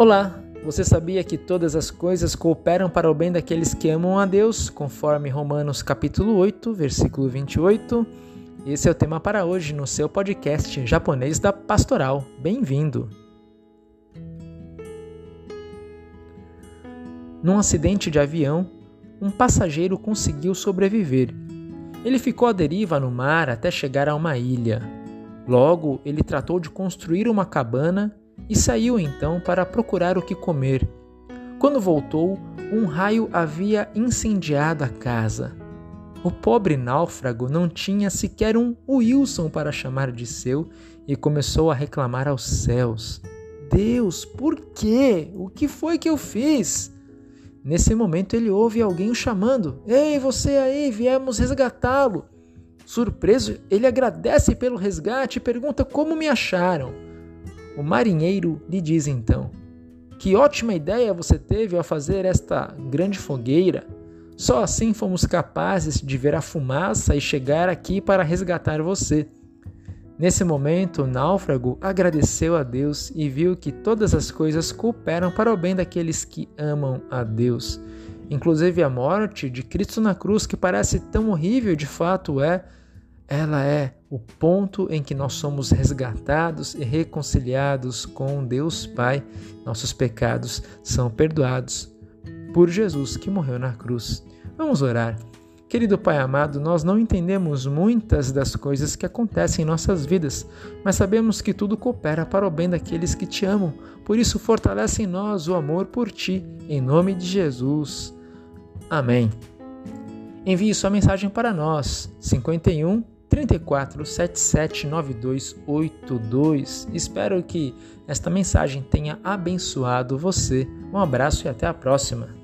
Olá, você sabia que todas as coisas cooperam para o bem daqueles que amam a Deus, conforme Romanos capítulo 8, versículo 28? Esse é o tema para hoje no seu podcast japonês da Pastoral. Bem-vindo! Num acidente de avião, um passageiro conseguiu sobreviver. Ele ficou à deriva no mar até chegar a uma ilha. Logo, ele tratou de construir uma cabana e saiu então para procurar o que comer. Quando voltou, um raio havia incendiado a casa. O pobre náufrago não tinha sequer um Wilson para chamar de seu e começou a reclamar aos céus: Deus, por quê? O que foi que eu fiz? Nesse momento ele ouve alguém o chamando: Ei, você aí, viemos resgatá-lo. Surpreso, ele agradece pelo resgate e pergunta como me acharam. O marinheiro lhe diz então: Que ótima ideia você teve ao fazer esta grande fogueira. Só assim fomos capazes de ver a fumaça e chegar aqui para resgatar você. Nesse momento, o náufrago agradeceu a Deus e viu que todas as coisas cooperam para o bem daqueles que amam a Deus. Inclusive a morte de Cristo na cruz, que parece tão horrível, de fato é, ela é o ponto em que nós somos resgatados e reconciliados com Deus Pai. Nossos pecados são perdoados por Jesus que morreu na cruz. Vamos orar. Querido Pai amado, nós não entendemos muitas das coisas que acontecem em nossas vidas, mas sabemos que tudo coopera para o bem daqueles que te amam. Por isso, fortalece em nós o amor por ti, em nome de Jesus. Amém. Envie sua mensagem para nós, 51 34 77 9282. Espero que esta mensagem tenha abençoado você. Um abraço e até a próxima.